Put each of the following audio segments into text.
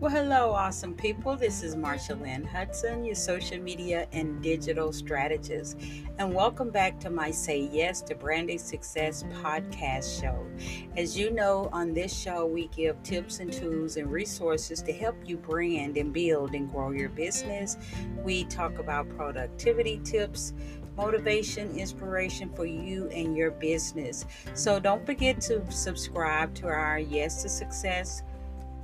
Well, hello, awesome people. This is Marsha Lynn Hudson, your social media and digital strategist, and welcome back to my Say Yes to Branding Success podcast show. As you know, on this show, we give tips and tools and resources to help you brand and build and grow your business. We talk about productivity tips motivation, inspiration for you and your business. So don't forget to subscribe to our Yes to Success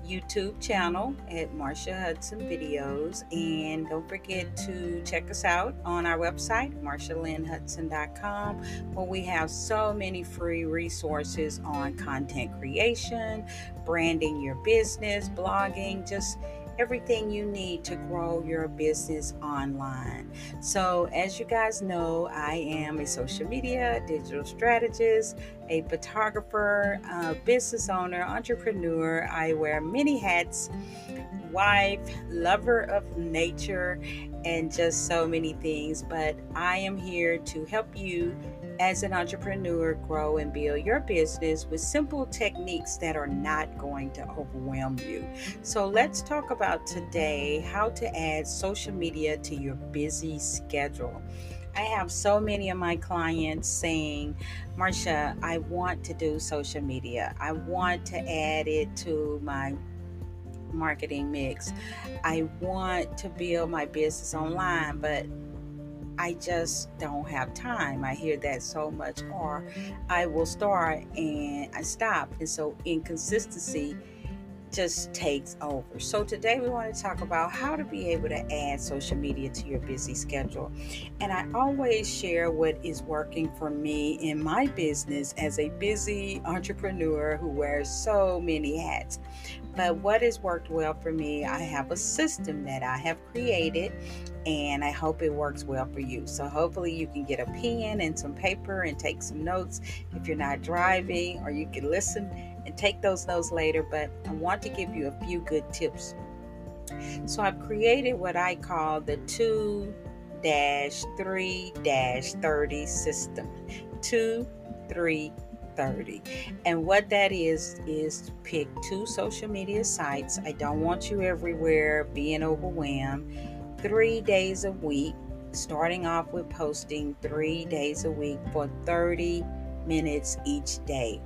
YouTube channel at Marsha Hudson Videos. And don't forget to check us out on our website, marshalynnhudson.com, where we have so many free resources on content creation, branding your business, blogging, just everything you need to grow your business online. So, as you guys know, I am a social media digital strategist, a photographer, a business owner, entrepreneur. I wear many hats wife, lover of nature, and just so many things. But I am here to help you as an entrepreneur grow and build your business with simple techniques that are not going to overwhelm you. So, let's talk about today how to add social media to your busy schedule. I have so many of my clients saying, Marsha, I want to do social media. I want to add it to my marketing mix. I want to build my business online, but I just don't have time. I hear that so much. Or I will start and I stop. And so inconsistency just takes over. So, today we want to talk about how to be able to add social media to your busy schedule. And I always share what is working for me in my business as a busy entrepreneur who wears so many hats. But what has worked well for me, I have a system that I have created and I hope it works well for you. So, hopefully, you can get a pen and some paper and take some notes if you're not driving, or you can listen and take those notes later. But I want to give you a few good tips. So, I've created what I call the 2 3 30 system. 2 3 30. And what that is, is pick two social media sites. I don't want you everywhere being overwhelmed three days a week, starting off with posting three days a week for 30 minutes each day.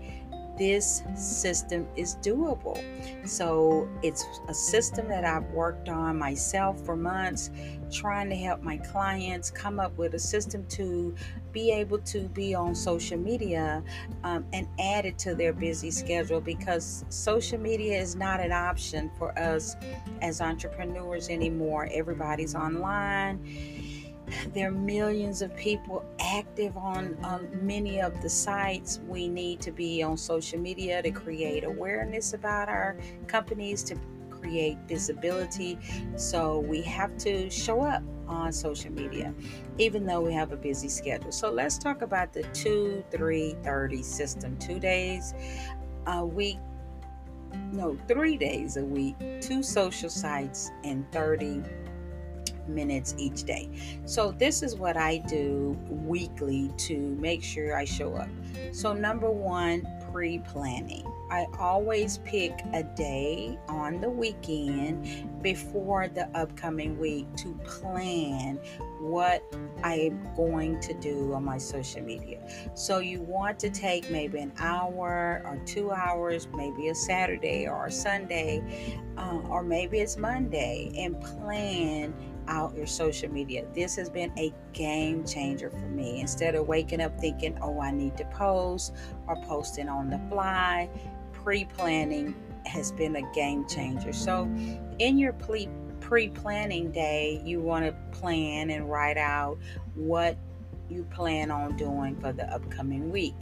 This system is doable. So, it's a system that I've worked on myself for months, trying to help my clients come up with a system to be able to be on social media um, and add it to their busy schedule because social media is not an option for us as entrepreneurs anymore. Everybody's online. There are millions of people active on uh, many of the sites. We need to be on social media to create awareness about our companies, to create visibility. So we have to show up on social media, even though we have a busy schedule. So let's talk about the 2 3 30 system. Two days a week, no, three days a week, two social sites, and 30 minutes each day. So, this is what I do weekly to make sure I show up. So, number one, pre planning. I always pick a day on the weekend before the upcoming week to plan what I am going to do on my social media. So you want to take maybe an hour or two hours, maybe a Saturday or a Sunday, uh, or maybe it's Monday, and plan out your social media. This has been a game changer for me. Instead of waking up thinking, oh, I need to post or posting on the fly, pre planning has been a game changer. So, in your pre planning day, you want to plan and write out what you plan on doing for the upcoming week.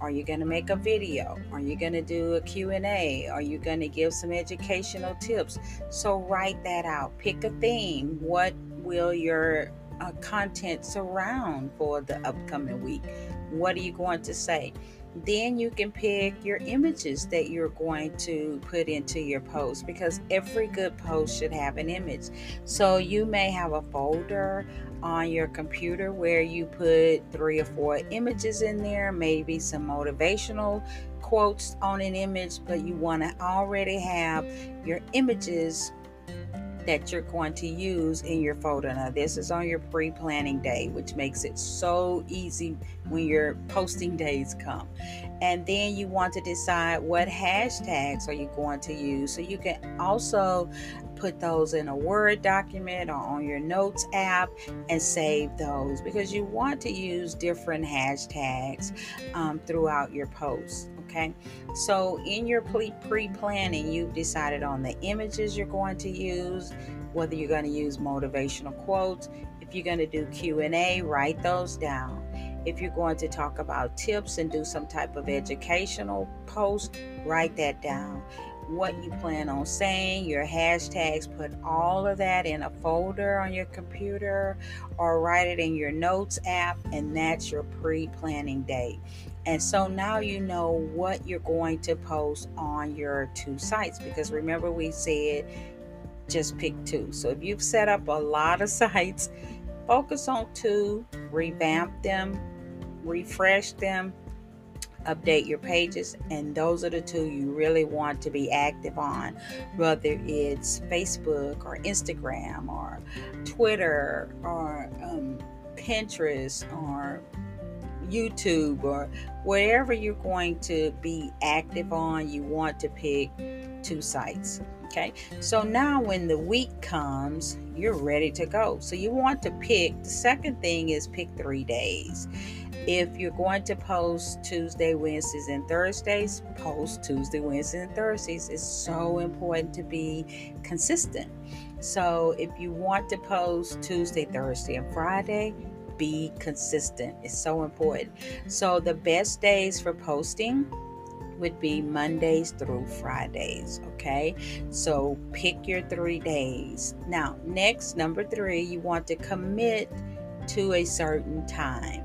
Are you going to make a video? Are you going to do a q&a are you going to give some educational tips? So write that out. Pick a theme. What will your uh, content surround for the upcoming week? What are you going to say then you can pick your images that you're going to put into your post because every good post should have an image. So you may have a folder on your computer where you put three or four images in there, maybe some motivational quotes on an image, but you want to already have your images that you're going to use in your folder. Now, this is on your pre planning day, which makes it so easy when your posting days come. And then you want to decide what hashtags are you going to use. So you can also put those in a Word document or on your notes app and save those because you want to use different hashtags um, throughout your posts. Okay, so in your pre planning, you've decided on the images you're going to use, whether you're going to use motivational quotes. If you're going to do Q&A, write those down. If you're going to talk about tips and do some type of educational post, write that down. What you plan on saying, your hashtags, put all of that in a folder on your computer or write it in your notes app, and that's your pre planning day. And so now you know what you're going to post on your two sites because remember, we said just pick two. So if you've set up a lot of sites, focus on two, revamp them, refresh them, update your pages, and those are the two you really want to be active on, whether it's Facebook or Instagram or Twitter or um, Pinterest or YouTube or wherever you're going to be active on, you want to pick two sites. Okay, so now when the week comes, you're ready to go. So you want to pick the second thing is pick three days. If you're going to post Tuesday, Wednesdays, and Thursdays, post Tuesday, Wednesdays, and Thursdays. It's so important to be consistent. So if you want to post Tuesday, Thursday, and Friday, be consistent. It's so important. So, the best days for posting would be Mondays through Fridays. Okay, so pick your three days. Now, next, number three, you want to commit to a certain time.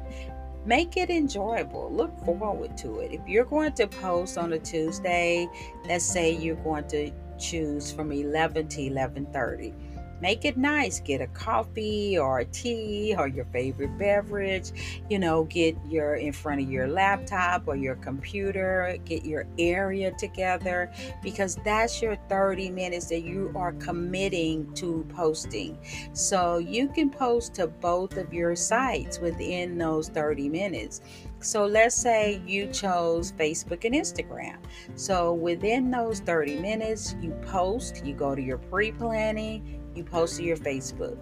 Make it enjoyable. Look forward to it. If you're going to post on a Tuesday, let's say you're going to choose from 11 to 11:30 make it nice get a coffee or a tea or your favorite beverage you know get your in front of your laptop or your computer get your area together because that's your 30 minutes that you are committing to posting so you can post to both of your sites within those 30 minutes so let's say you chose Facebook and Instagram. So within those 30 minutes, you post, you go to your pre planning, you post to your Facebook,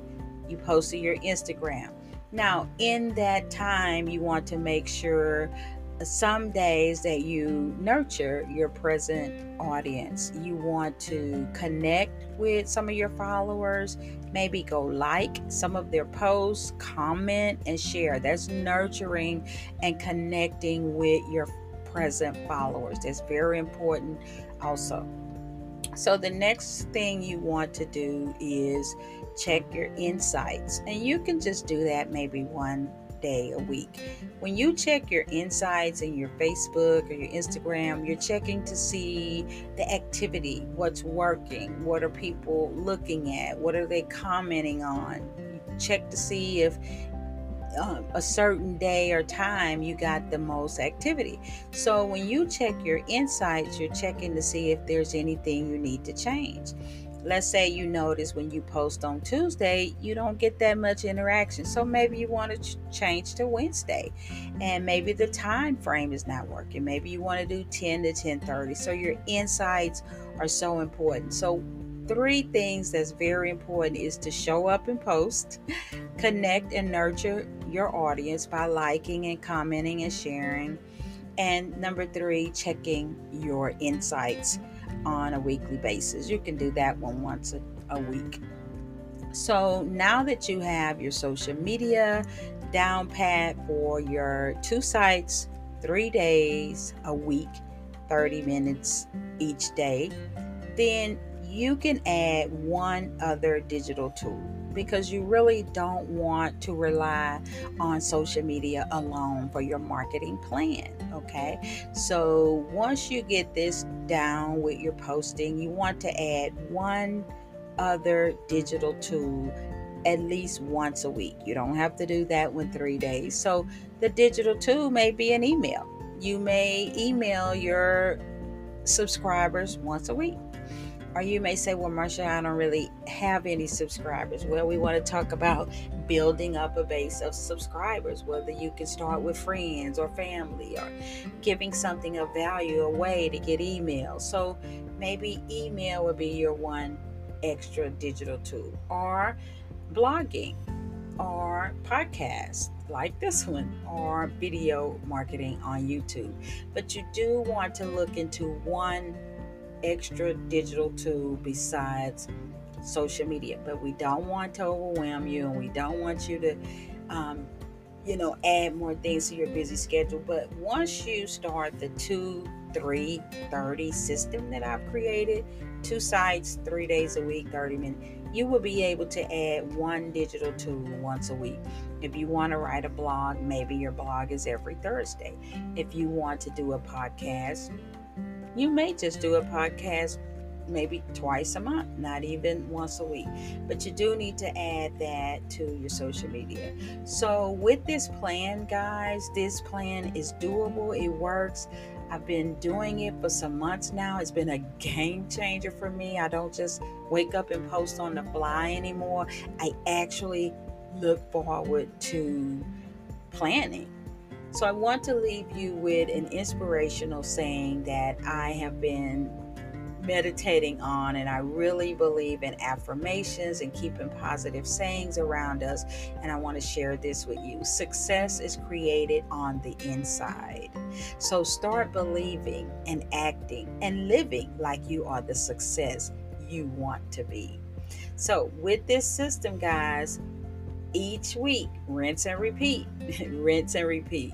you post to your Instagram. Now, in that time, you want to make sure some days that you nurture your present audience. You want to connect with some of your followers, maybe go like some of their posts, comment, and share. That's nurturing and connecting with your present followers. That's very important also. So, the next thing you want to do is check your insights, and you can just do that maybe one day a week. When you check your insights in your Facebook or your Instagram, you're checking to see the activity, what's working, what are people looking at, what are they commenting on. You check to see if um, a certain day or time you got the most activity. So when you check your insights, you're checking to see if there's anything you need to change. Let's say you notice when you post on Tuesday, you don't get that much interaction. So maybe you want to ch- change to Wednesday. And maybe the time frame is not working. Maybe you want to do 10 to 10:30. So your insights are so important. So three things that's very important is to show up and post, connect and nurture your audience by liking and commenting and sharing. And number three, checking your insights on a weekly basis. You can do that one once a, a week. So now that you have your social media down pat for your two sites, three days a week, 30 minutes each day, then you can add one other digital tool because you really don't want to rely on social media alone for your marketing plan. Okay, so once you get this down with your posting, you want to add one other digital tool at least once a week. You don't have to do that in three days. So the digital tool may be an email. You may email your subscribers once a week. Or you may say, Well, Marsha, I don't really have any subscribers. Well, we want to talk about building up a base of subscribers, whether you can start with friends or family or giving something of value away to get emails. So maybe email would be your one extra digital tool, or blogging, or podcast like this one, or video marketing on YouTube. But you do want to look into one extra digital tool besides social media. But we don't want to overwhelm you and we don't want you to, um, you know, add more things to your busy schedule. But once you start the two, three, 30 system that I've created, two sites, three days a week, 30 minutes, you will be able to add one digital tool once a week. If you want to write a blog, maybe your blog is every Thursday. If you want to do a podcast, you may just do a podcast maybe twice a month, not even once a week. But you do need to add that to your social media. So, with this plan, guys, this plan is doable, it works. I've been doing it for some months now. It's been a game changer for me. I don't just wake up and post on the fly anymore. I actually look forward to planning so I want to leave you with an inspirational saying that I have been meditating on, and I really believe in affirmations and keeping positive sayings around us. And I want to share this with you. Success is created on the inside. So start believing and acting and living like you are the success you want to be. So, with this system, guys, each week, rinse and repeat, rinse and repeat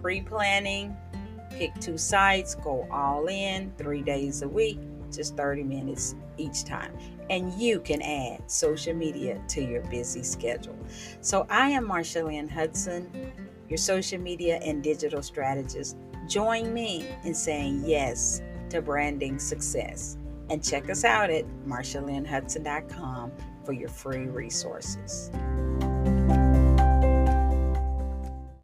pre planning, pick two sites, go all in three days a week, just 30 minutes each time. And you can add social media to your busy schedule. So I am Marsha Lynn Hudson, your social media and digital strategist. Join me in saying yes to branding success. And check us out at marshalynnhudson.com for your free resources.